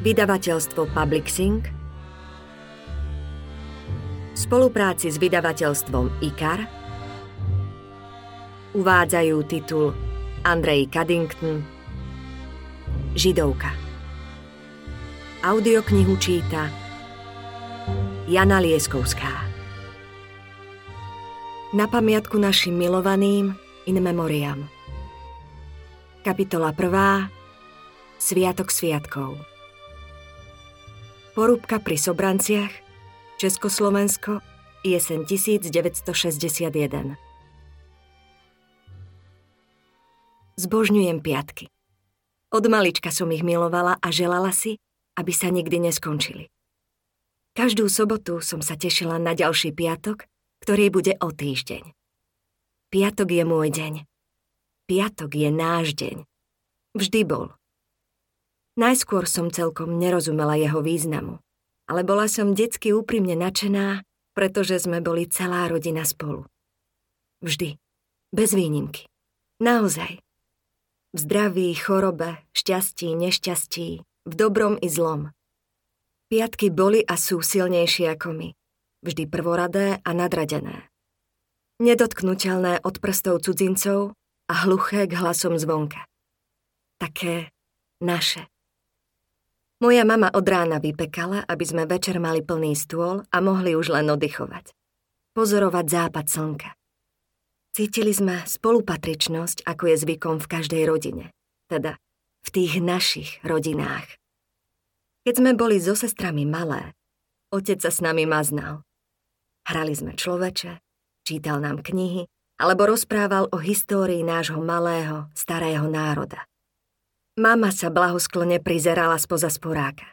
Vydavateľstvo Publixing spolupráci s vydavateľstvom IKAR uvádzajú titul Andrej Caddington Židovka. Audioknihu číta Jana Lieskovská. Na pamiatku našim milovaným in memoriam. Kapitola 1. Sviatok sviatkov Porúbka pri Sobranciach, Československo, jeseň 1961. Zbožňujem piatky. Od malička som ich milovala a želala si, aby sa nikdy neskončili. Každú sobotu som sa tešila na ďalší piatok, ktorý bude o týždeň. Piatok je môj deň. Piatok je náš deň. Vždy bol. Najskôr som celkom nerozumela jeho významu, ale bola som detsky úprimne nadšená, pretože sme boli celá rodina spolu. Vždy. Bez výnimky. Naozaj. V zdraví, chorobe, šťastí, nešťastí, v dobrom i zlom. Piatky boli a sú silnejšie ako my. Vždy prvoradé a nadradené. Nedotknutelné od prstov cudzincov a hluché k hlasom zvonka. Také naše. Moja mama od rána vypekala, aby sme večer mali plný stôl a mohli už len oddychovať. Pozorovať západ slnka. Cítili sme spolupatričnosť, ako je zvykom v každej rodine. Teda v tých našich rodinách. Keď sme boli so sestrami malé, otec sa s nami maznal. Hrali sme človeče, čítal nám knihy, alebo rozprával o histórii nášho malého, starého národa. Mama sa blahosklone prizerala spoza sporáka.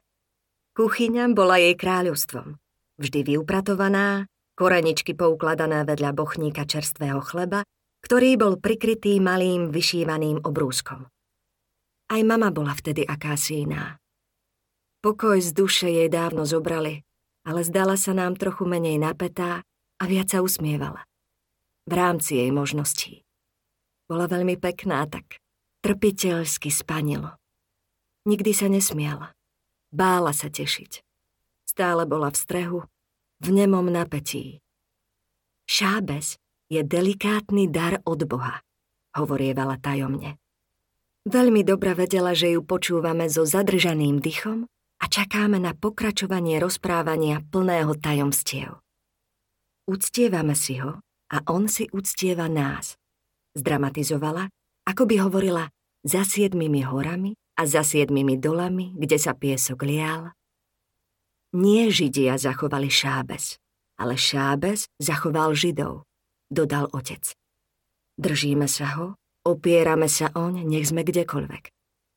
Kuchyňa bola jej kráľovstvom. Vždy vyupratovaná, koreničky poukladané vedľa bochníka čerstvého chleba, ktorý bol prikrytý malým vyšívaným obrúskom. Aj mama bola vtedy akási iná. Pokoj z duše jej dávno zobrali, ale zdala sa nám trochu menej napätá a viac sa usmievala. V rámci jej možností. Bola veľmi pekná tak, Trpiteľsky spanilo. Nikdy sa nesmiala. Bála sa tešiť. Stále bola v strehu, v nemom napätí. Šábes je delikátny dar od Boha, hovorievala tajomne. Veľmi dobre vedela, že ju počúvame so zadržaným dychom a čakáme na pokračovanie rozprávania plného tajomstiev. Uctievame si ho a on si uctieva nás. Zdramatizovala, ako by hovorila za siedmimi horami a za siedmimi dolami, kde sa piesok lial. Nie Židia zachovali Šábes, ale Šábes zachoval Židov, dodal otec. Držíme sa ho, opierame sa oň, nech sme kdekoľvek.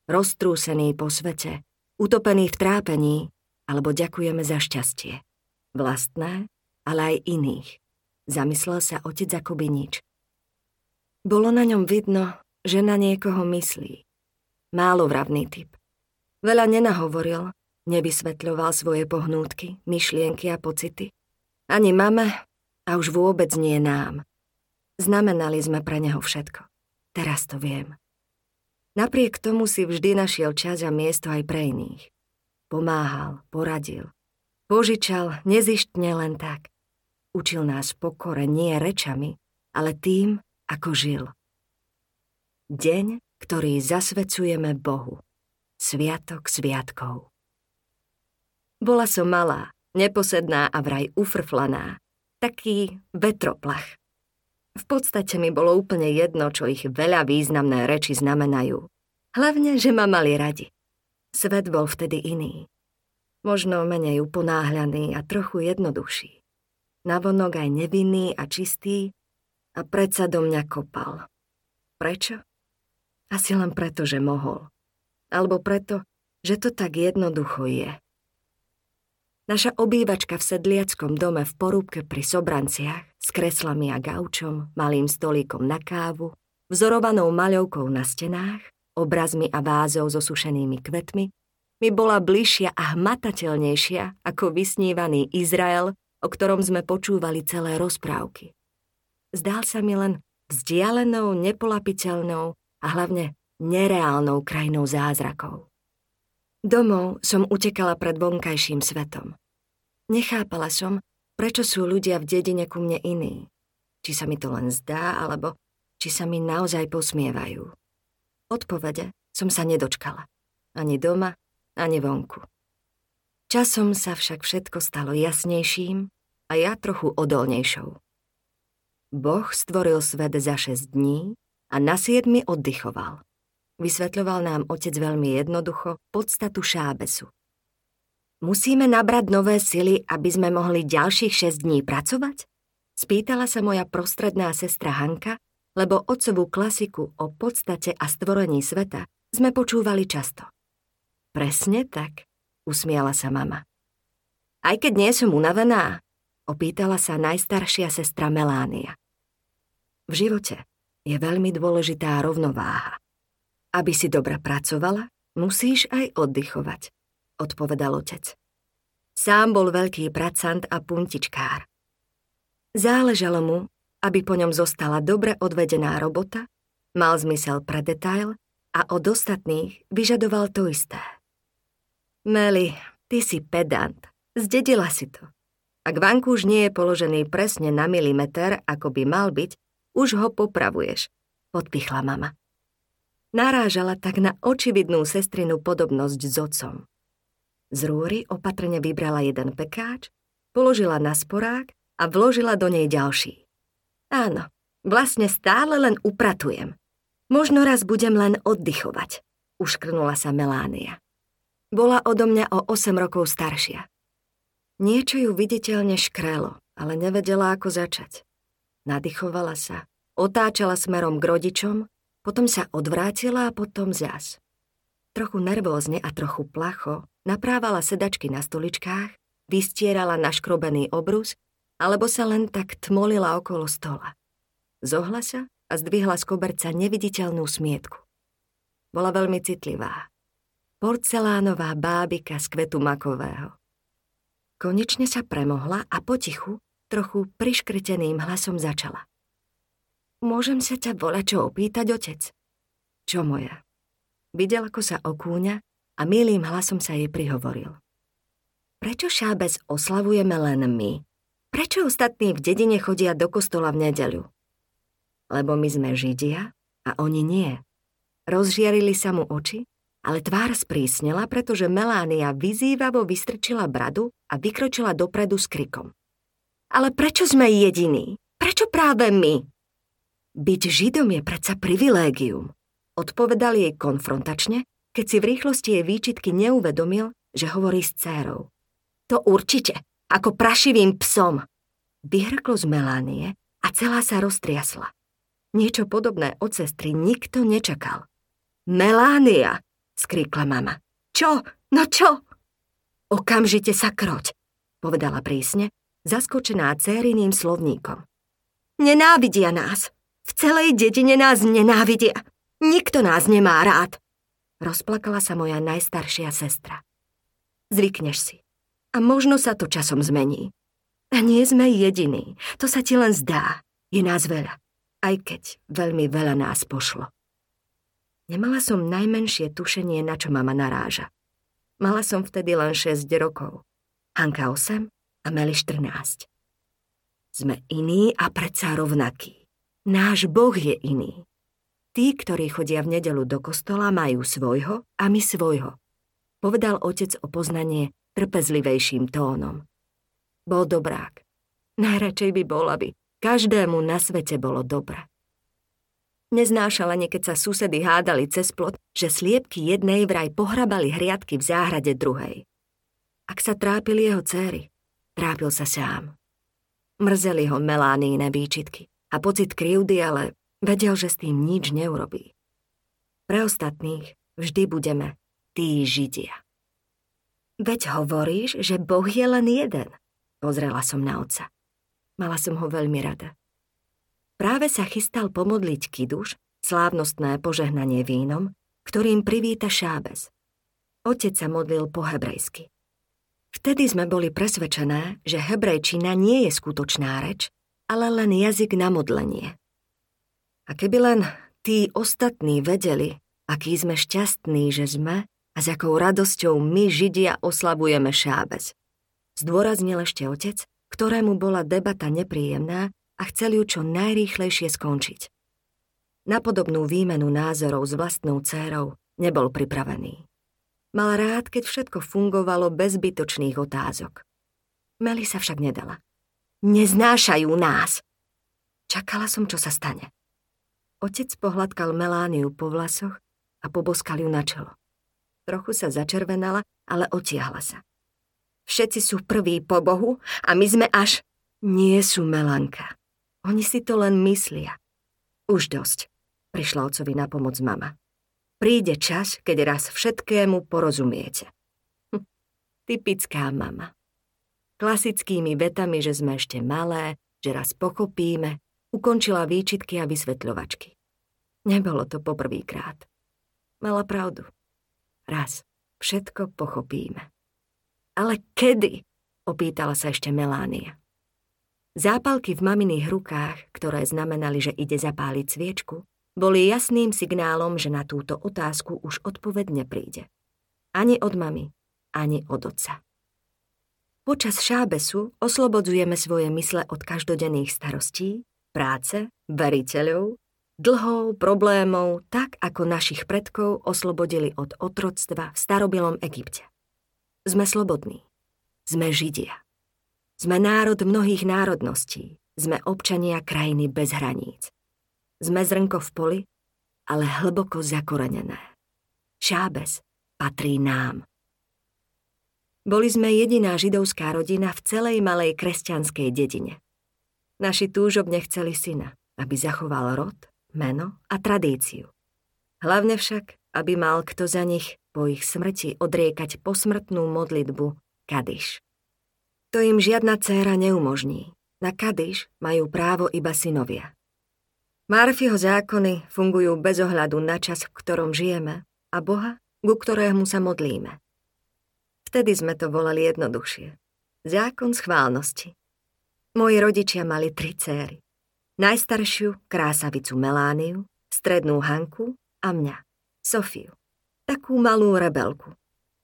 Roztrúsený po svete, utopený v trápení, alebo ďakujeme za šťastie. Vlastné, ale aj iných. Zamyslel sa otec akoby nič. Bolo na ňom vidno, že na niekoho myslí. Málo vravný typ. Veľa nenahovoril, nevysvetľoval svoje pohnútky, myšlienky a pocity. Ani mame a už vôbec nie nám. Znamenali sme pre neho všetko. Teraz to viem. Napriek tomu si vždy našiel čas a miesto aj pre iných. Pomáhal, poradil. Požičal nezištne len tak. Učil nás pokore nie rečami, ale tým, ako žil. Deň, ktorý zasvecujeme Bohu. Sviatok sviatkov. Bola som malá, neposedná a vraj ufrflaná. Taký vetroplach. V podstate mi bolo úplne jedno, čo ich veľa významné reči znamenajú. Hlavne, že ma mali radi. Svet bol vtedy iný. Možno menej uponáhľaný a trochu jednoduchší. Navonok aj nevinný a čistý a predsa do mňa kopal. Prečo? Asi len preto, že mohol. Alebo preto, že to tak jednoducho je. Naša obývačka v sedliackom dome v porúbke pri Sobranciach s kreslami a gaučom, malým stolíkom na kávu, vzorovanou maľovkou na stenách, obrazmi a vázou so sušenými kvetmi, mi bola bližšia a hmatateľnejšia ako vysnívaný Izrael, o ktorom sme počúvali celé rozprávky. Zdál sa mi len vzdialenou, nepolapiteľnou a hlavne nereálnou krajinou zázrakov. Domov som utekala pred vonkajším svetom. Nechápala som, prečo sú ľudia v dedine ku mne iní. Či sa mi to len zdá, alebo či sa mi naozaj posmievajú. Odpovede som sa nedočkala. Ani doma, ani vonku. Časom sa však všetko stalo jasnejším a ja trochu odolnejšou. Boh stvoril svet za 6 dní a na 7 oddychoval. Vysvetľoval nám otec veľmi jednoducho podstatu šábesu. Musíme nabrať nové sily, aby sme mohli ďalších 6 dní pracovať? Spýtala sa moja prostredná sestra Hanka, lebo otcovú klasiku o podstate a stvorení sveta sme počúvali často. Presne tak, usmiala sa mama. Aj keď nie som unavená, opýtala sa najstaršia sestra Melánia. V živote je veľmi dôležitá rovnováha. Aby si dobre pracovala, musíš aj oddychovať odpovedal otec. Sám bol veľký pracant a puntičkár. Záležalo mu, aby po ňom zostala dobre odvedená robota, mal zmysel pre detail a od ostatných vyžadoval to isté. Meli, ty si pedant, zdedila si to. Ak vankúš nie je položený presne na milimeter, ako by mal byť, už ho popravuješ, podpichla mama. Narážala tak na očividnú sestrinu podobnosť s otcom. Z rúry opatrne vybrala jeden pekáč, položila na sporák a vložila do nej ďalší. Áno, vlastne stále len upratujem. Možno raz budem len oddychovať, uškrnula sa Melánia. Bola odo mňa o 8 rokov staršia. Niečo ju viditeľne škrelo, ale nevedela, ako začať. Nadýchovala sa, otáčala smerom k rodičom, potom sa odvrátila a potom zas. Trochu nervózne a trochu placho naprávala sedačky na stoličkách, vystierala naškrobený obrus alebo sa len tak tmolila okolo stola. Zohla sa a zdvihla z koberca neviditeľnú smietku. Bola veľmi citlivá. Porcelánová bábika z kvetu makového. Konečne sa premohla a potichu, trochu priškrteným hlasom začala. Môžem sa ťa volať čo opýtať, otec? Čo moja? Videl, ako sa okúňa a milým hlasom sa jej prihovoril. Prečo šábec oslavujeme len my? Prečo ostatní v dedine chodia do kostola v nedeľu? Lebo my sme Židia a oni nie. Rozžiarili sa mu oči, ale tvár sprísnela, pretože Melánia vyzývavo vystrčila bradu a vykročila dopredu s krikom. Ale prečo sme jediní? Prečo práve my? Byť Židom je predsa privilégium, odpovedal jej konfrontačne keď si v rýchlosti jej výčitky neuvedomil, že hovorí s cérou. To určite, ako prašivým psom. Vyhrklo z Melánie a celá sa roztriasla. Niečo podobné od sestry nikto nečakal. Melánia, skríkla mama. Čo? No čo? Okamžite sa kroť, povedala prísne, zaskočená cériným slovníkom. Nenávidia nás. V celej dedine nás nenávidia. Nikto nás nemá rád. Rozplakala sa moja najstaršia sestra. Zvykneš si. A možno sa to časom zmení. A nie sme jediní. To sa ti len zdá. Je nás veľa. Aj keď veľmi veľa nás pošlo. Nemala som najmenšie tušenie, na čo mama naráža. Mala som vtedy len 6 rokov. Hanka 8 a Meli 14. Sme iní a predsa rovnakí. Náš Boh je iný. Tí, ktorí chodia v nedelu do kostola, majú svojho a my svojho. Povedal otec o poznanie trpezlivejším tónom. Bol dobrák. Najradšej by bol, aby každému na svete bolo dobre. Neznášala ani keď sa susedy hádali cez plot, že sliepky jednej vraj pohrabali hriadky v záhrade druhej. Ak sa trápili jeho céry, trápil sa sám. Mrzeli ho Melánine výčitky a pocit krivdy, ale Vedel, že s tým nič neurobí. Pre ostatných vždy budeme tí Židia. Veď hovoríš, že Boh je len jeden, pozrela som na otca. Mala som ho veľmi rada. Práve sa chystal pomodliť kiduš, slávnostné požehnanie vínom, ktorým privíta šábez. Otec sa modlil po hebrejsky. Vtedy sme boli presvedčené, že hebrejčina nie je skutočná reč, ale len jazyk na modlenie. A keby len tí ostatní vedeli, aký sme šťastní, že sme, a s akou radosťou my, Židia, oslabujeme šábez. Zdôraznil ešte otec, ktorému bola debata nepríjemná a chcel ju čo najrýchlejšie skončiť. Na podobnú výmenu názorov s vlastnou dcérou nebol pripravený. Mal rád, keď všetko fungovalo bez zbytočných otázok. Meli sa však nedala. Neznášajú nás! Čakala som, čo sa stane. Otec pohľadkal Melániu po vlasoch a poboskal ju na čelo. Trochu sa začervenala, ale otiahla sa. Všetci sú prví po Bohu a my sme až... Nie sú Melanka. Oni si to len myslia. Už dosť. Prišla ocovi na pomoc mama. Príde čas, keď raz všetkému porozumiete. Hm, typická mama. Klasickými vetami, že sme ešte malé, že raz pochopíme, ukončila výčitky a vysvetľovačky. Nebolo to poprvýkrát. Mala pravdu. Raz všetko pochopíme. Ale kedy? Opýtala sa ešte Melánia. Zápalky v maminých rukách, ktoré znamenali, že ide zapáliť sviečku, boli jasným signálom, že na túto otázku už odpoveď nepríde. Ani od mamy, ani od otca. Počas šábesu oslobodzujeme svoje mysle od každodenných starostí, práce, veriteľov, dlhov, problémov, tak ako našich predkov oslobodili od otroctva v starobilom Egypte. Sme slobodní. Sme Židia. Sme národ mnohých národností. Sme občania krajiny bez hraníc. Sme zrnko v poli, ale hlboko zakorenené. Šábes patrí nám. Boli sme jediná židovská rodina v celej malej kresťanskej dedine. Naši túžobne chceli syna, aby zachoval rod, meno a tradíciu. Hlavne však, aby mal kto za nich po ich smrti odriekať posmrtnú modlitbu Kadiš. To im žiadna dcéra neumožní. Na Kadiš majú právo iba synovia. Marfiho zákony fungujú bez ohľadu na čas, v ktorom žijeme a Boha, ku ktorému sa modlíme. Vtedy sme to volali jednoduchšie. Zákon schválnosti. Moji rodičia mali tri céry. Najstaršiu krásavicu Melániu, strednú Hanku a mňa, Sofiu. Takú malú rebelku.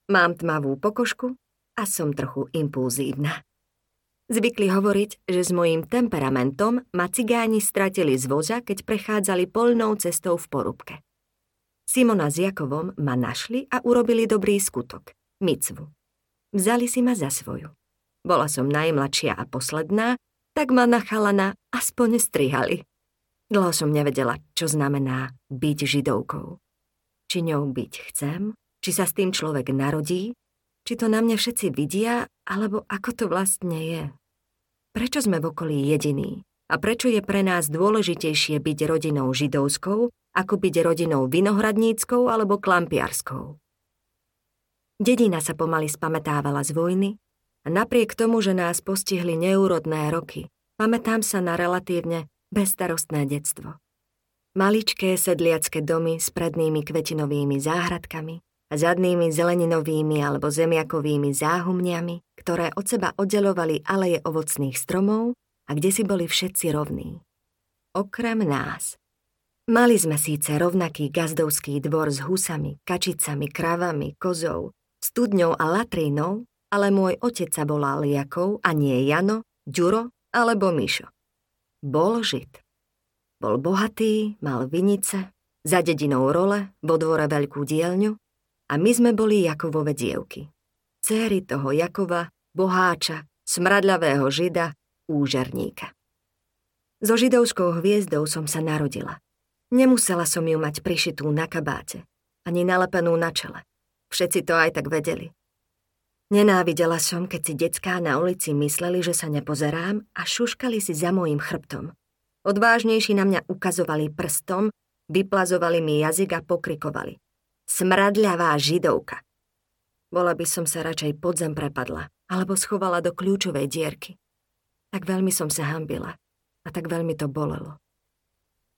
Mám tmavú pokožku a som trochu impulzívna. Zvykli hovoriť, že s mojím temperamentom ma cigáni stratili z voza, keď prechádzali polnou cestou v porubke. Simona s Jakovom ma našli a urobili dobrý skutok, micvu. Vzali si ma za svoju. Bola som najmladšia a posledná, tak ma na chalana aspoň strihali. Dlho som nevedela, čo znamená byť židovkou. Či ňou byť chcem, či sa s tým človek narodí, či to na mne všetci vidia, alebo ako to vlastne je. Prečo sme v okolí jediní? A prečo je pre nás dôležitejšie byť rodinou židovskou, ako byť rodinou vinohradníckou alebo klampiarskou? Dedina sa pomaly spametávala z vojny napriek tomu, že nás postihli neúrodné roky, pamätám sa na relatívne bezstarostné detstvo. Maličké sedliacké domy s prednými kvetinovými záhradkami, a zadnými zeleninovými alebo zemiakovými záhumniami, ktoré od seba oddelovali aleje ovocných stromov a kde si boli všetci rovní. Okrem nás. Mali sme síce rovnaký gazdovský dvor s husami, kačicami, kravami, kozou, studňou a latrínou, ale môj otec sa volal Jakov a nie Jano, Ďuro alebo Mišo. Bol žid. Bol bohatý, mal vinice, za dedinou role, vo dvore veľkú dielňu a my sme boli Jakovove dievky. Céry toho Jakova, boháča, smradľavého žida, úžerníka. So židovskou hviezdou som sa narodila. Nemusela som ju mať prišitú na kabáte, ani nalepenú na čele. Všetci to aj tak vedeli. Nenávidela som, keď si decká na ulici mysleli, že sa nepozerám a šuškali si za mojim chrbtom. Odvážnejší na mňa ukazovali prstom, vyplazovali mi jazyk a pokrikovali. Smradľavá židovka. Bola by som sa radšej podzem prepadla, alebo schovala do kľúčovej dierky. Tak veľmi som sa hambila a tak veľmi to bolelo.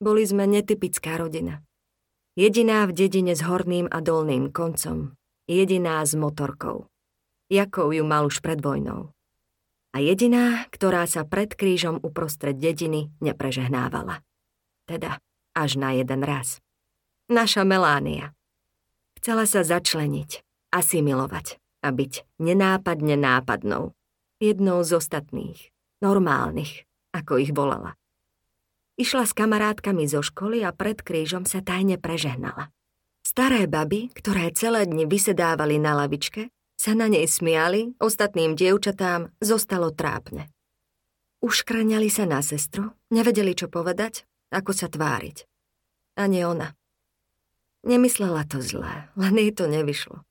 Boli sme netypická rodina. Jediná v dedine s horným a dolným koncom. Jediná s motorkou. Jakou ju mal už pred vojnou. A jediná, ktorá sa pred krížom uprostred dediny neprežehnávala. Teda až na jeden raz. Naša Melánia. Chcela sa začleniť, asimilovať a byť nenápadne nápadnou. Jednou z ostatných, normálnych, ako ich volala. Išla s kamarátkami zo školy a pred krížom sa tajne prežehnala. Staré baby, ktoré celé dni vysedávali na lavičke, sa na nej smiali, ostatným dievčatám zostalo trápne. Uškraňali sa na sestru, nevedeli čo povedať, ako sa tváriť. Ani ona. Nemyslela to zlé, len jej to nevyšlo.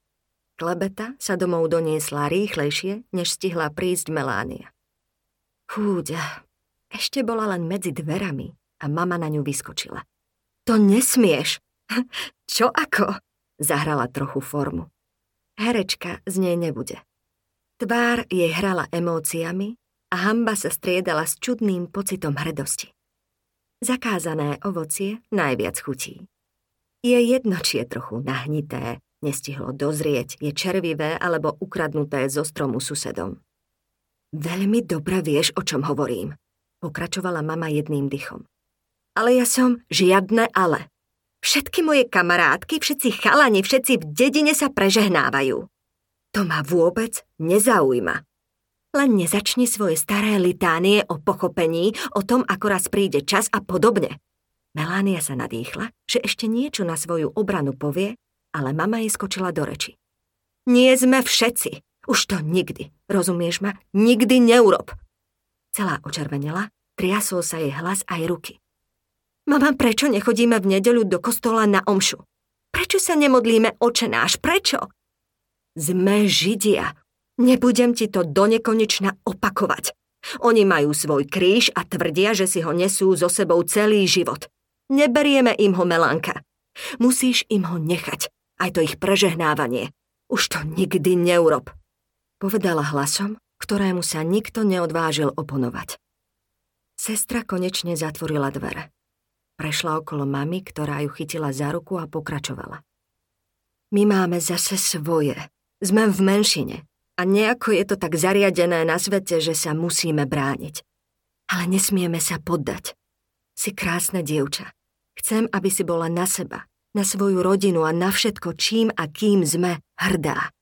Klebeta sa domov doniesla rýchlejšie, než stihla prísť Melánia. Chúďa, ešte bola len medzi dverami a mama na ňu vyskočila. To nesmieš! Čo ako? Zahrala trochu formu. Herečka z nej nebude. Tvár jej hrala emóciami a hamba sa striedala s čudným pocitom hrdosti. Zakázané ovocie najviac chutí. Je jedno, či je trochu nahnité, nestihlo dozrieť, je červivé alebo ukradnuté zo stromu susedom. Veľmi dobre vieš, o čom hovorím, pokračovala mama jedným dychom. Ale ja som žiadne ale. Všetky moje kamarátky, všetci chalani, všetci v dedine sa prežehnávajú. To ma vôbec nezaujíma. Len nezačni svoje staré litánie o pochopení, o tom, ako raz príde čas a podobne. Melánia sa nadýchla, že ešte niečo na svoju obranu povie, ale mama jej skočila do reči. Nie sme všetci. Už to nikdy, rozumieš ma, nikdy neurob. Celá očervenela, triasol sa jej hlas aj ruky. Mama, prečo nechodíme v nedeľu do kostola na omšu? Prečo sa nemodlíme očenáš? Prečo? Sme Židia. Nebudem ti to do nekonečna opakovať. Oni majú svoj kríž a tvrdia, že si ho nesú so sebou celý život. Neberieme im ho, Melanka. Musíš im ho nechať. Aj to ich prežehnávanie. Už to nikdy neurob. Povedala hlasom, ktorému sa nikto neodvážil oponovať. Sestra konečne zatvorila dvere. Prešla okolo mamy, ktorá ju chytila za ruku a pokračovala. My máme zase svoje. Sme v menšine. A nejako je to tak zariadené na svete, že sa musíme brániť. Ale nesmieme sa poddať. Si krásna dievča. Chcem, aby si bola na seba, na svoju rodinu a na všetko, čím a kým sme hrdá.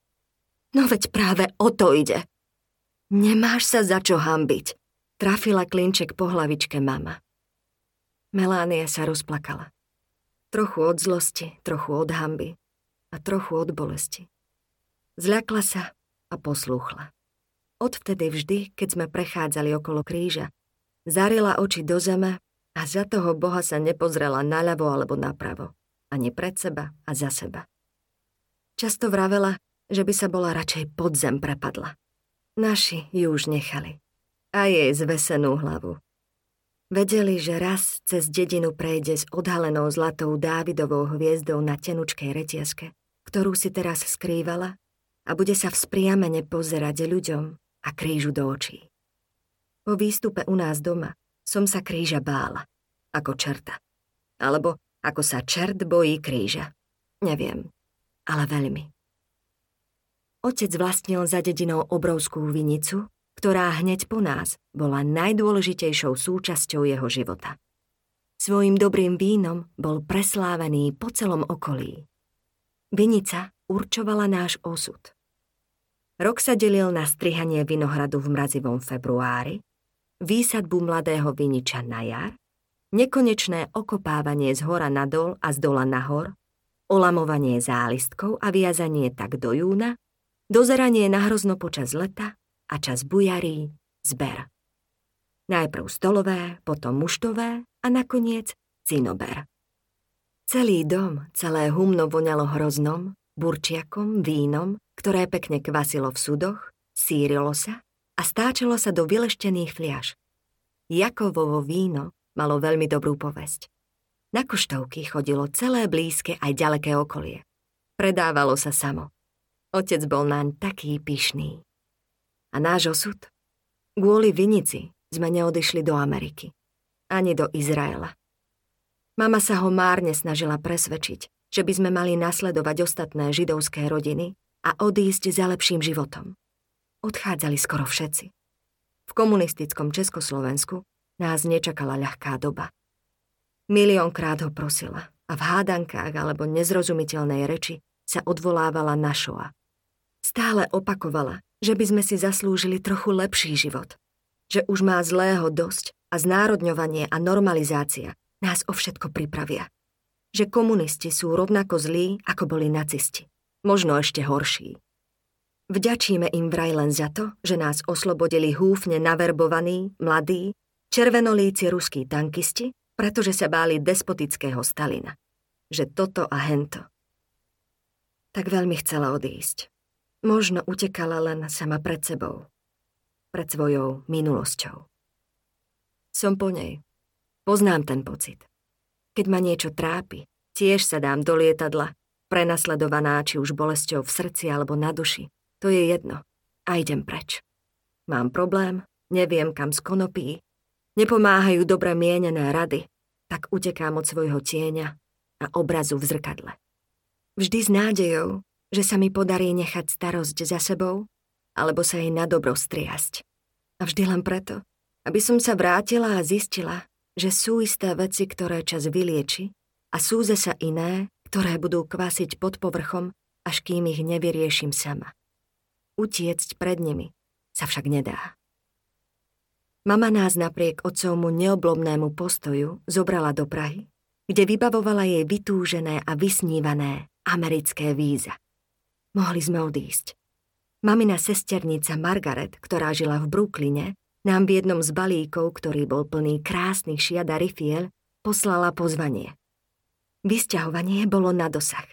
No veď práve o to ide. Nemáš sa za čo hambiť. Trafila klinček po hlavičke mama. Melánia sa rozplakala. Trochu od zlosti, trochu od hamby a trochu od bolesti. Zľakla sa a poslúchla. Odvtedy vždy, keď sme prechádzali okolo kríža, zarila oči do zeme a za toho Boha sa nepozrela naľavo alebo napravo, ani pred seba a za seba. Často vravela, že by sa bola radšej pod zem prepadla. Naši ju už nechali. A jej zvesenú hlavu. Vedeli, že raz cez dedinu prejde s odhalenou zlatou Dávidovou hviezdou na tenučkej retiaske, ktorú si teraz skrývala a bude sa vzpriamene pozerať ľuďom a krížu do očí. Po výstupe u nás doma som sa kríža bála, ako čerta. Alebo ako sa čert bojí kríža. Neviem, ale veľmi. Otec vlastnil za dedinou obrovskú vinicu, ktorá hneď po nás bola najdôležitejšou súčasťou jeho života. Svojim dobrým vínom bol preslávený po celom okolí. Vinica určovala náš osud. Rok sa delil na strihanie vinohradu v mrazivom februári, výsadbu mladého viniča na jar, nekonečné okopávanie z hora nadol a z dola nahor, olamovanie zálistkov a viazanie tak do júna, dozeranie na hrozno počas leta a čas bujarí, zber. Najprv stolové, potom muštové a nakoniec cinober. Celý dom, celé humno voňalo hroznom, burčiakom, vínom, ktoré pekne kvasilo v sudoch, sírilo sa a stáčalo sa do vyleštených fliaž. Jakovovo víno malo veľmi dobrú povesť. Na koštovky chodilo celé blízke aj ďaleké okolie. Predávalo sa samo. Otec bol naň taký pyšný. A náš osud? Kvôli vinici sme neodišli do Ameriky. Ani do Izraela. Mama sa ho márne snažila presvedčiť, že by sme mali nasledovať ostatné židovské rodiny a odísť za lepším životom. Odchádzali skoro všetci. V komunistickom Československu nás nečakala ľahká doba. Miliónkrát ho prosila a v hádankách alebo nezrozumiteľnej reči sa odvolávala na Shoa. Stále opakovala, že by sme si zaslúžili trochu lepší život. Že už má zlého dosť a znárodňovanie a normalizácia nás o všetko pripravia. Že komunisti sú rovnako zlí, ako boli nacisti. Možno ešte horší. Vďačíme im vraj len za to, že nás oslobodili húfne naverbovaní, mladí, červenolíci ruskí tankisti, pretože sa báli despotického Stalina. Že toto a hento. Tak veľmi chcela odísť. Možno utekala len sama pred sebou. Pred svojou minulosťou. Som po nej. Poznám ten pocit. Keď ma niečo trápi, tiež sa dám do lietadla, prenasledovaná či už bolesťou v srdci alebo na duši, to je jedno. A idem preč. Mám problém, neviem kam z konopí, nepomáhajú dobre mienené rady, tak utekám od svojho tieňa a obrazu v zrkadle. Vždy s nádejou, že sa mi podarí nechať starosť za sebou, alebo sa jej na dobro striasť. A vždy len preto, aby som sa vrátila a zistila, že sú isté veci, ktoré čas vylieči a sú zasa iné, ktoré budú kvasiť pod povrchom, až kým ich nevyriešim sama. Utiecť pred nimi sa však nedá. Mama nás napriek otcovmu neoblomnému postoju zobrala do Prahy, kde vybavovala jej vytúžené a vysnívané americké víza. Mohli sme odísť. Mamina sesternica Margaret, ktorá žila v Brooklyne, nám v jednom z balíkov, ktorý bol plný krásnych šiad rifiel, poslala pozvanie. Vysťahovanie bolo na dosah.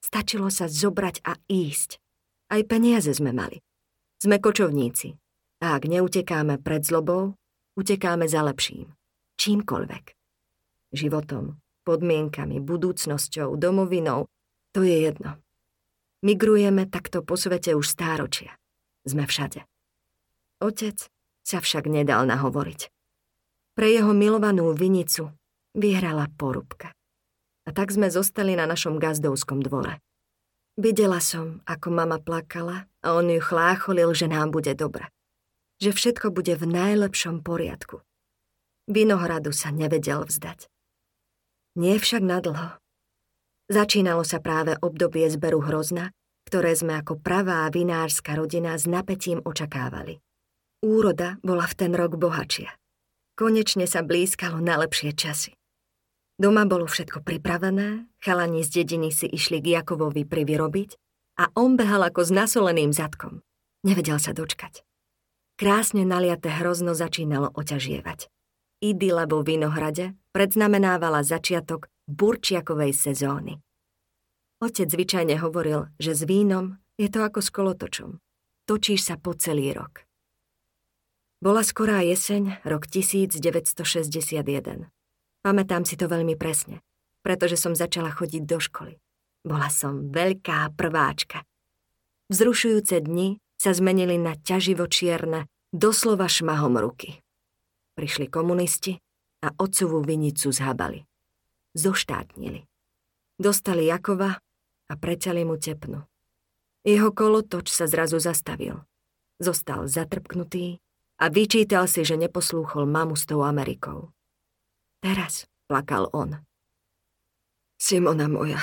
Stačilo sa zobrať a ísť. Aj peniaze sme mali. Sme kočovníci. A ak neutekáme pred zlobou, utekáme za lepším. Čímkoľvek. Životom, podmienkami, budúcnosťou, domovinou, to je jedno. Migrujeme takto po svete už stáročia. Sme všade. Otec sa však nedal nahovoriť. Pre jeho milovanú vinicu vyhrala porúbka. A tak sme zostali na našom gazdovskom dvore. Videla som, ako mama plakala a on ju chlácholil, že nám bude dobre. Že všetko bude v najlepšom poriadku. Vinohradu sa nevedel vzdať. Nie však nadlho. Začínalo sa práve obdobie zberu hrozna, ktoré sme ako pravá vinárska rodina s napätím očakávali. Úroda bola v ten rok bohačia. Konečne sa blízkalo na lepšie časy. Doma bolo všetko pripravené, chalani z dediny si išli k Jakovovi privyrobiť a on behal ako s nasoleným zadkom. Nevedel sa dočkať. Krásne naliaté hrozno začínalo oťažievať. Idyla vo Vinohrade predznamenávala začiatok burčiakovej sezóny. Otec zvyčajne hovoril, že s vínom je to ako s kolotočom. Točíš sa po celý rok. Bola skorá jeseň, rok 1961. Pamätám si to veľmi presne, pretože som začala chodiť do školy. Bola som veľká prváčka. Vzrušujúce dni sa zmenili na ťaživo čierne, doslova šmahom ruky. Prišli komunisti a otcovú vinicu zhabali. Zoštátnili. Dostali Jakova a preťali mu tepnu. Jeho kolotoč sa zrazu zastavil. Zostal zatrpknutý a vyčítal si, že neposlúchol mamu s tou Amerikou. Teraz, plakal on. Simona moja,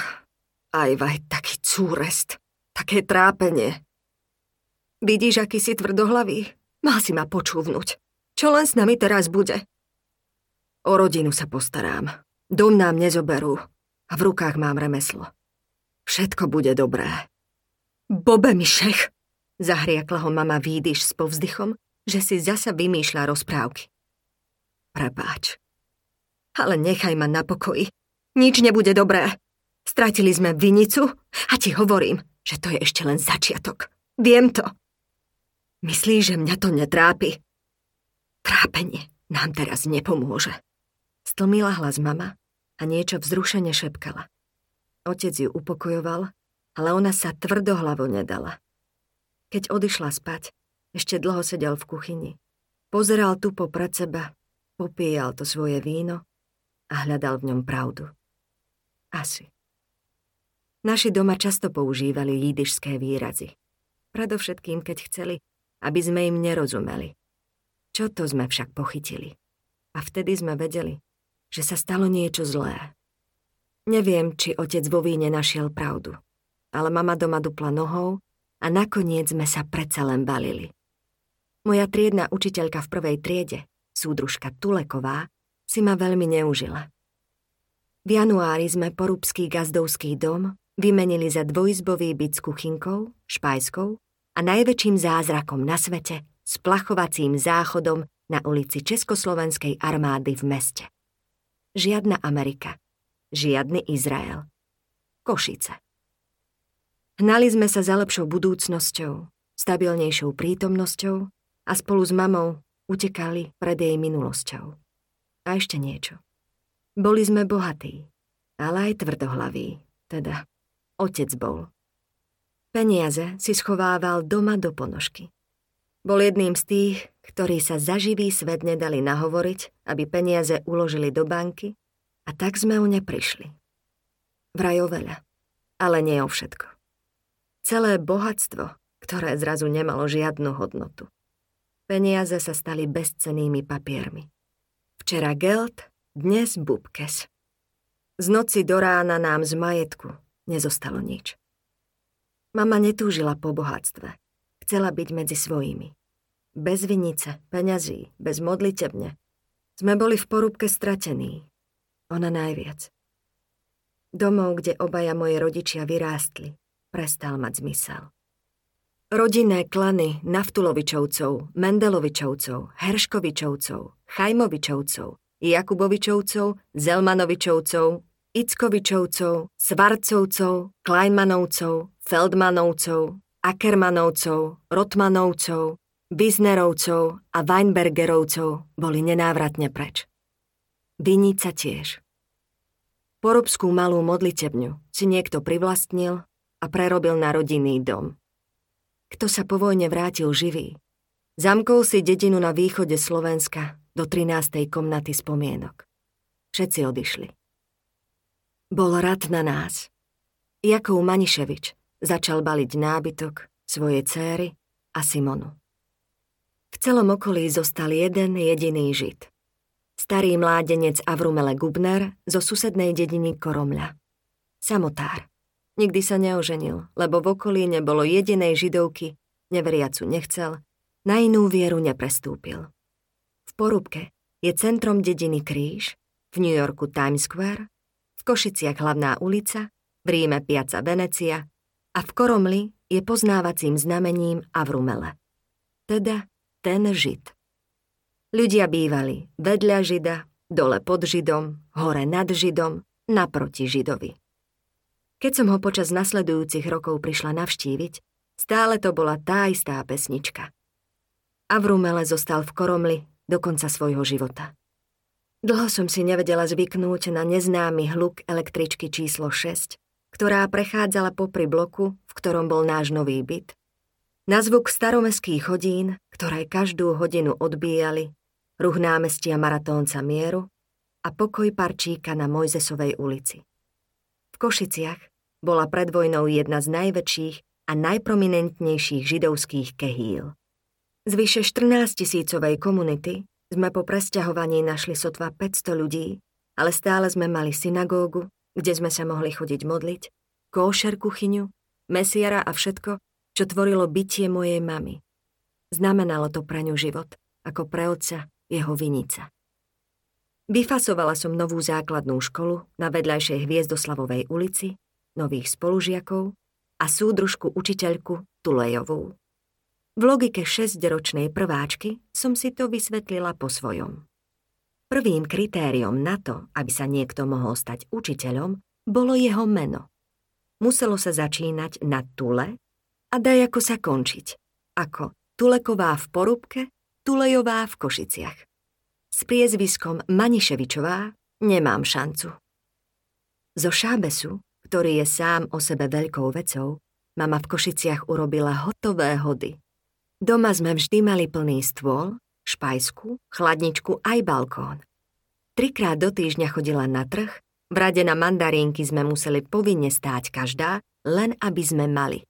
aj vaj taký cúrest, také trápenie. Vidíš, aký si tvrdohlavý? Mal si ma počúvnuť. Čo len s nami teraz bude? O rodinu sa postarám. Dom nám nezoberú a v rukách mám remeslo. Všetko bude dobré. Bobe Mišech, zahriakla ho mama výdyš s povzdychom, že si zasa vymýšľa rozprávky. Prepáč, ale nechaj ma na pokoji. Nič nebude dobré. Stratili sme vinicu a ti hovorím, že to je ešte len začiatok. Viem to. Myslíš, že mňa to netrápi? Trápenie nám teraz nepomôže. Stlmila hlas mama a niečo vzrušene šepkala. Otec ju upokojoval, ale ona sa tvrdohlavo nedala. Keď odišla spať, ešte dlho sedel v kuchyni. Pozeral tu pred seba, popíjal to svoje víno a hľadal v ňom pravdu. Asi. Naši doma často používali jídyšské výrazy. Predovšetkým, keď chceli, aby sme im nerozumeli. Čo to sme však pochytili? A vtedy sme vedeli, že sa stalo niečo zlé. Neviem, či otec vo víne našiel pravdu. ale mama doma dupla nohou a nakoniec sme sa predsa len balili. Moja triedna učiteľka v prvej triede, súdružka Tuleková, si ma veľmi neužila. V januári sme porúbský gazdovský dom vymenili za dvojizbový byt s kuchynkou, špajskou a najväčším zázrakom na svete s plachovacím záchodom na ulici Československej armády v meste. Žiadna Amerika, žiadny Izrael. Košice. Hnali sme sa za lepšou budúcnosťou, stabilnejšou prítomnosťou a spolu s mamou utekali pred jej minulosťou. A ešte niečo. Boli sme bohatí, ale aj tvrdohlaví, teda otec bol. Peniaze si schovával doma do ponožky. Bol jedným z tých, ktorí sa za živý svet nedali nahovoriť, aby peniaze uložili do banky a tak sme o ne prišli. Vraj o veľa, ale nie o všetko. Celé bohatstvo, ktoré zrazu nemalo žiadnu hodnotu. Peniaze sa stali bezcenými papiermi. Včera geld, dnes bubkes. Z noci do rána nám z majetku nezostalo nič. Mama netúžila po bohatstve. Chcela byť medzi svojimi. Bez vinice, peňazí, bez modlitebne. Sme boli v porúbke stratení. Ona najviac. Domov, kde obaja moje rodičia vyrástli, prestal mať zmysel. Rodinné klany Naftulovičovcov, Mendelovičovcov, Herškovičovcov, Chajmovičovcov, Jakubovičovcov, Zelmanovičovcov, Ickovičovcov, Svarcovcov, Kleinmanovcov, Feldmanovcov, Ackermanovcov, Rotmanovcov, Wisnerovcov a Weinbergerovcov boli nenávratne preč. Vinica tiež. Porobskú malú modlitebňu si niekto privlastnil a prerobil na rodinný dom. Kto sa po vojne vrátil živý, zamkol si dedinu na východe Slovenska do 13. komnaty spomienok. Všetci odišli. Bol rad na nás. Jakov Maniševič začal baliť nábytok, svoje céry a Simonu. V celom okolí zostal jeden jediný žid. Starý mládenec Avrumele Gubner zo susednej dediny Koromľa. Samotár. Nikdy sa neoženil, lebo v okolí nebolo jedinej židovky, neveriacu nechcel, na inú vieru neprestúpil. V Porúbke je centrom dediny Kríž, v New Yorku Times Square, v Košiciach hlavná ulica, v Ríme Piazza Venecia a v Koromli je poznávacím znamením Avrumele. Teda ten Žid. Ľudia bývali vedľa Žida, dole pod Židom, hore nad Židom, naproti Židovi. Keď som ho počas nasledujúcich rokov prišla navštíviť, stále to bola tá istá pesnička. Avrumele zostal v Koromli do konca svojho života. Dlho som si nevedela zvyknúť na neznámy hluk električky číslo 6, ktorá prechádzala popri bloku, v ktorom bol náš nový byt. Na zvuk staromeských hodín, ktoré každú hodinu odbíjali, ruch námestia Maratónca Mieru a pokoj parčíka na Mojzesovej ulici. V Košiciach bola pred vojnou jedna z najväčších a najprominentnejších židovských kehíl. Z vyše 14 tisícovej komunity sme po presťahovaní našli sotva 500 ľudí, ale stále sme mali synagógu, kde sme sa mohli chodiť modliť, kóšer kuchyňu, mesiara a všetko, čo tvorilo bytie mojej mamy. Znamenalo to pre ňu život, ako pre otca jeho vinica. Vyfasovala som novú základnú školu na vedľajšej Hviezdoslavovej ulici nových spolužiakov a súdružku učiteľku Tulejovú. V logike šesťročnej prváčky som si to vysvetlila po svojom. Prvým kritériom na to, aby sa niekto mohol stať učiteľom, bolo jeho meno. Muselo sa začínať na Tule a daj ako sa končiť, ako Tuleková v Porubke, Tulejová v Košiciach. S priezviskom Maniševičová nemám šancu. Zo Šábesu ktorý je sám o sebe veľkou vecou, mama v Košiciach urobila hotové hody. Doma sme vždy mali plný stôl, špajsku, chladničku aj balkón. Trikrát do týždňa chodila na trh, v rade na mandarínky sme museli povinne stáť každá, len aby sme mali.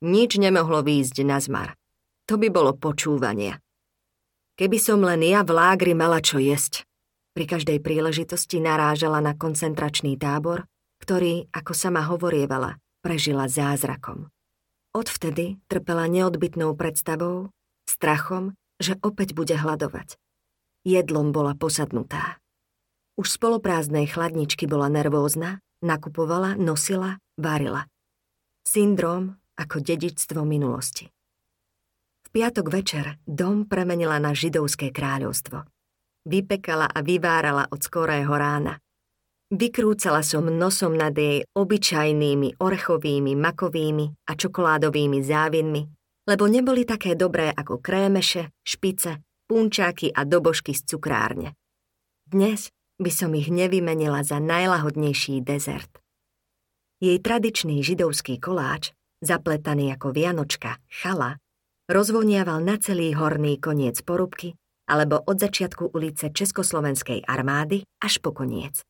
Nič nemohlo výjsť na zmar. To by bolo počúvania. Keby som len ja v lágri mala čo jesť. Pri každej príležitosti narážala na koncentračný tábor, ktorý, ako sama hovorievala, prežila zázrakom. Odvtedy trpela neodbitnou predstavou, strachom, že opäť bude hľadovať. Jedlom bola posadnutá. Už z poloprázdnej chladničky bola nervózna, nakupovala, nosila, varila. Syndrom ako dedičstvo minulosti. V piatok večer dom premenila na židovské kráľovstvo. Vypekala a vyvárala od skorého rána. Vykrúcala som nosom nad jej obyčajnými orechovými, makovými a čokoládovými závinmi, lebo neboli také dobré ako krémeše, špice, punčáky a dobožky z cukrárne. Dnes by som ich nevymenila za najlahodnejší dezert. Jej tradičný židovský koláč, zapletaný ako vianočka, chala, rozvoniaval na celý horný koniec porubky alebo od začiatku ulice Československej armády až po koniec.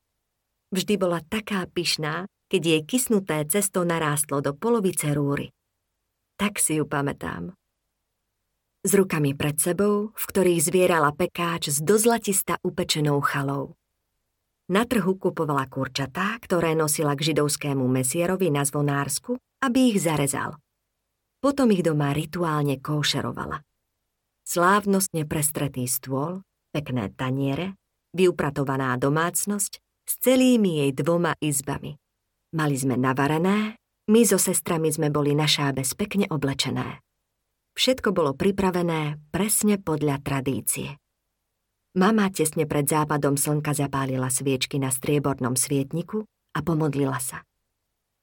Vždy bola taká pyšná, keď jej kysnuté cesto narástlo do polovice rúry. Tak si ju pamätám. S rukami pred sebou, v ktorých zvierala pekáč s dozlatista upečenou chalou. Na trhu kupovala kurčatá, ktoré nosila k židovskému mesierovi na zvonársku, aby ich zarezal. Potom ich doma rituálne koušerovala. Slávnostne prestretý stôl, pekné taniere, vyupratovaná domácnosť, s celými jej dvoma izbami. Mali sme navarené, my so sestrami sme boli na šábe pekne oblečené. Všetko bolo pripravené presne podľa tradície. Mama tesne pred západom slnka zapálila sviečky na striebornom svietniku a pomodlila sa.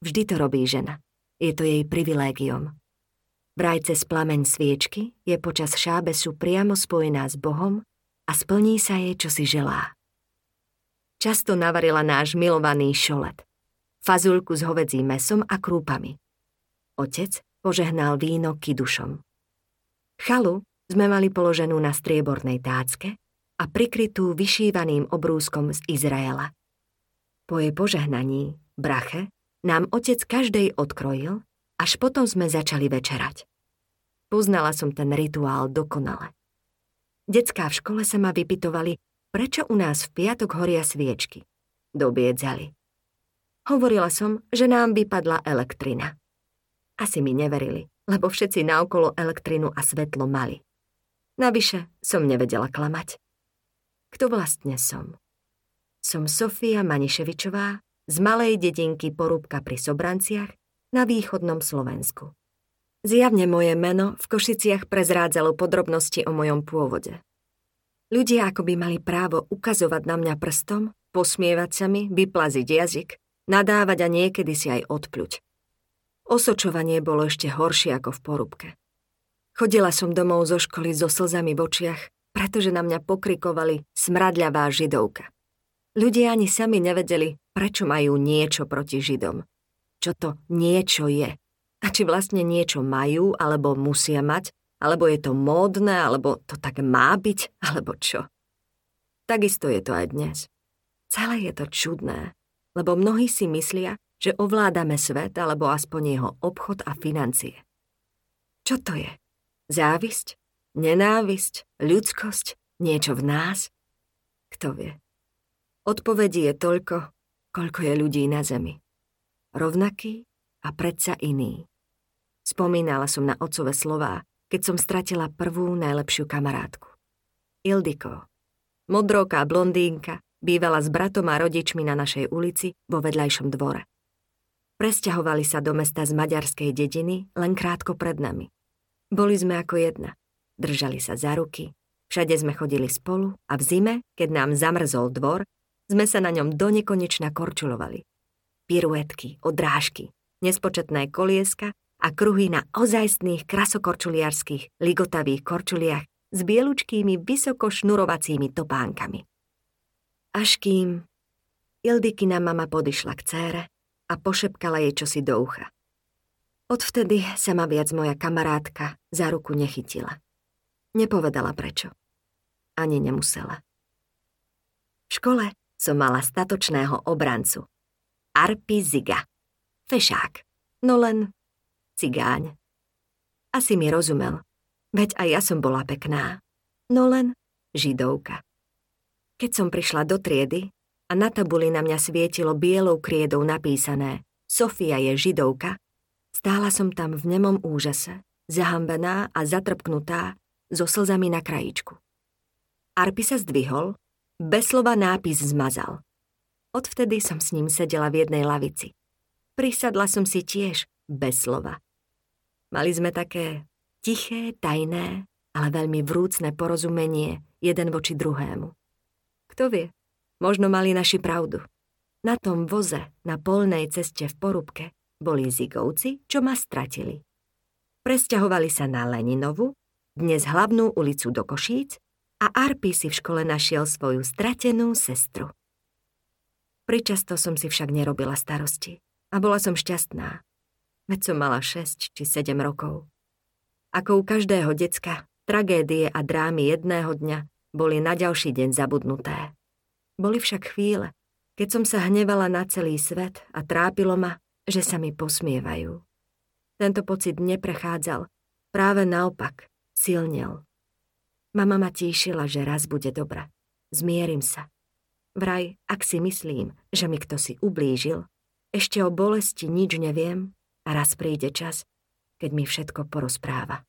Vždy to robí žena. Je to jej privilégium. Vraj cez plameň sviečky je počas šábesu priamo spojená s Bohom a splní sa jej, čo si želá. Často navarila náš milovaný šolet. Fazulku s hovedzím mesom a krúpami. Otec požehnal víno kidušom. Chalu sme mali položenú na striebornej tácke a prikrytú vyšívaným obrúskom z Izraela. Po jej požehnaní, brache, nám otec každej odkrojil, až potom sme začali večerať. Poznala som ten rituál dokonale. Decká v škole sa ma vypitovali, prečo u nás v piatok horia sviečky. Dobiedzali. Hovorila som, že nám vypadla elektrina. Asi mi neverili, lebo všetci naokolo elektrinu a svetlo mali. Navyše som nevedela klamať. Kto vlastne som? Som Sofia Maniševičová z malej dedinky Porúbka pri Sobranciach na východnom Slovensku. Zjavne moje meno v Košiciach prezrádzalo podrobnosti o mojom pôvode. Ľudia ako by mali právo ukazovať na mňa prstom, posmievať sa mi, vyplaziť jazyk, nadávať a niekedy si aj odpľuť. Osočovanie bolo ešte horšie ako v porúbke. Chodila som domov zo školy so slzami v očiach, pretože na mňa pokrikovali smradľavá židovka. Ľudia ani sami nevedeli, prečo majú niečo proti židom. Čo to niečo je. A či vlastne niečo majú alebo musia mať, alebo je to módne, alebo to tak má byť, alebo čo. Takisto je to aj dnes. Celé je to čudné, lebo mnohí si myslia, že ovládame svet alebo aspoň jeho obchod a financie. Čo to je? Závisť? Nenávisť? Ľudskosť? Niečo v nás? Kto vie? Odpovedí je toľko, koľko je ľudí na zemi. Rovnaký a predsa iný. Spomínala som na otcové slová, keď som stratila prvú najlepšiu kamarátku. Ildiko, modroká blondínka, bývala s bratom a rodičmi na našej ulici vo vedľajšom dvore. Presťahovali sa do mesta z maďarskej dediny len krátko pred nami. Boli sme ako jedna. Držali sa za ruky, všade sme chodili spolu a v zime, keď nám zamrzol dvor, sme sa na ňom donekonečna korčulovali. Piruetky, odrážky, nespočetné kolieska a kruhy na ozajstných krasokorčuliarských ligotavých korčuliach s bielučkými vysoko šnurovacími topánkami. Až kým Ildikina mama podišla k cére a pošepkala jej čosi do ucha. Odvtedy sa ma viac moja kamarátka za ruku nechytila. Nepovedala prečo. Ani nemusela. V škole som mala statočného obrancu. Arpi Ziga. Fešák. No len cigáň. Asi mi rozumel, veď aj ja som bola pekná, no len židovka. Keď som prišla do triedy a na tabuli na mňa svietilo bielou kriedou napísané Sofia je židovka, stála som tam v nemom úžase, zahambená a zatrpknutá, so slzami na krajičku. Arpi sa zdvihol, bez slova nápis zmazal. Odvtedy som s ním sedela v jednej lavici. Prisadla som si tiež, bez slova. Mali sme také tiché, tajné, ale veľmi vrúcne porozumenie jeden voči druhému. Kto vie, možno mali naši pravdu. Na tom voze, na polnej ceste v Porubke, boli zigovci, čo ma stratili. Presťahovali sa na Leninovu, dnes hlavnú ulicu do Košíc a Arpi si v škole našiel svoju stratenú sestru. Pričasto som si však nerobila starosti a bola som šťastná. Veď som mala 6 či 7 rokov. Ako u každého decka, tragédie a drámy jedného dňa boli na ďalší deň zabudnuté. Boli však chvíle, keď som sa hnevala na celý svet a trápilo ma, že sa mi posmievajú. Tento pocit neprechádzal, práve naopak, silnil. Mama ma tíšila, že raz bude dobrá. Zmierim sa. Vraj, ak si myslím, že mi kto si ublížil, ešte o bolesti nič neviem a raz príde čas, keď mi všetko porozpráva.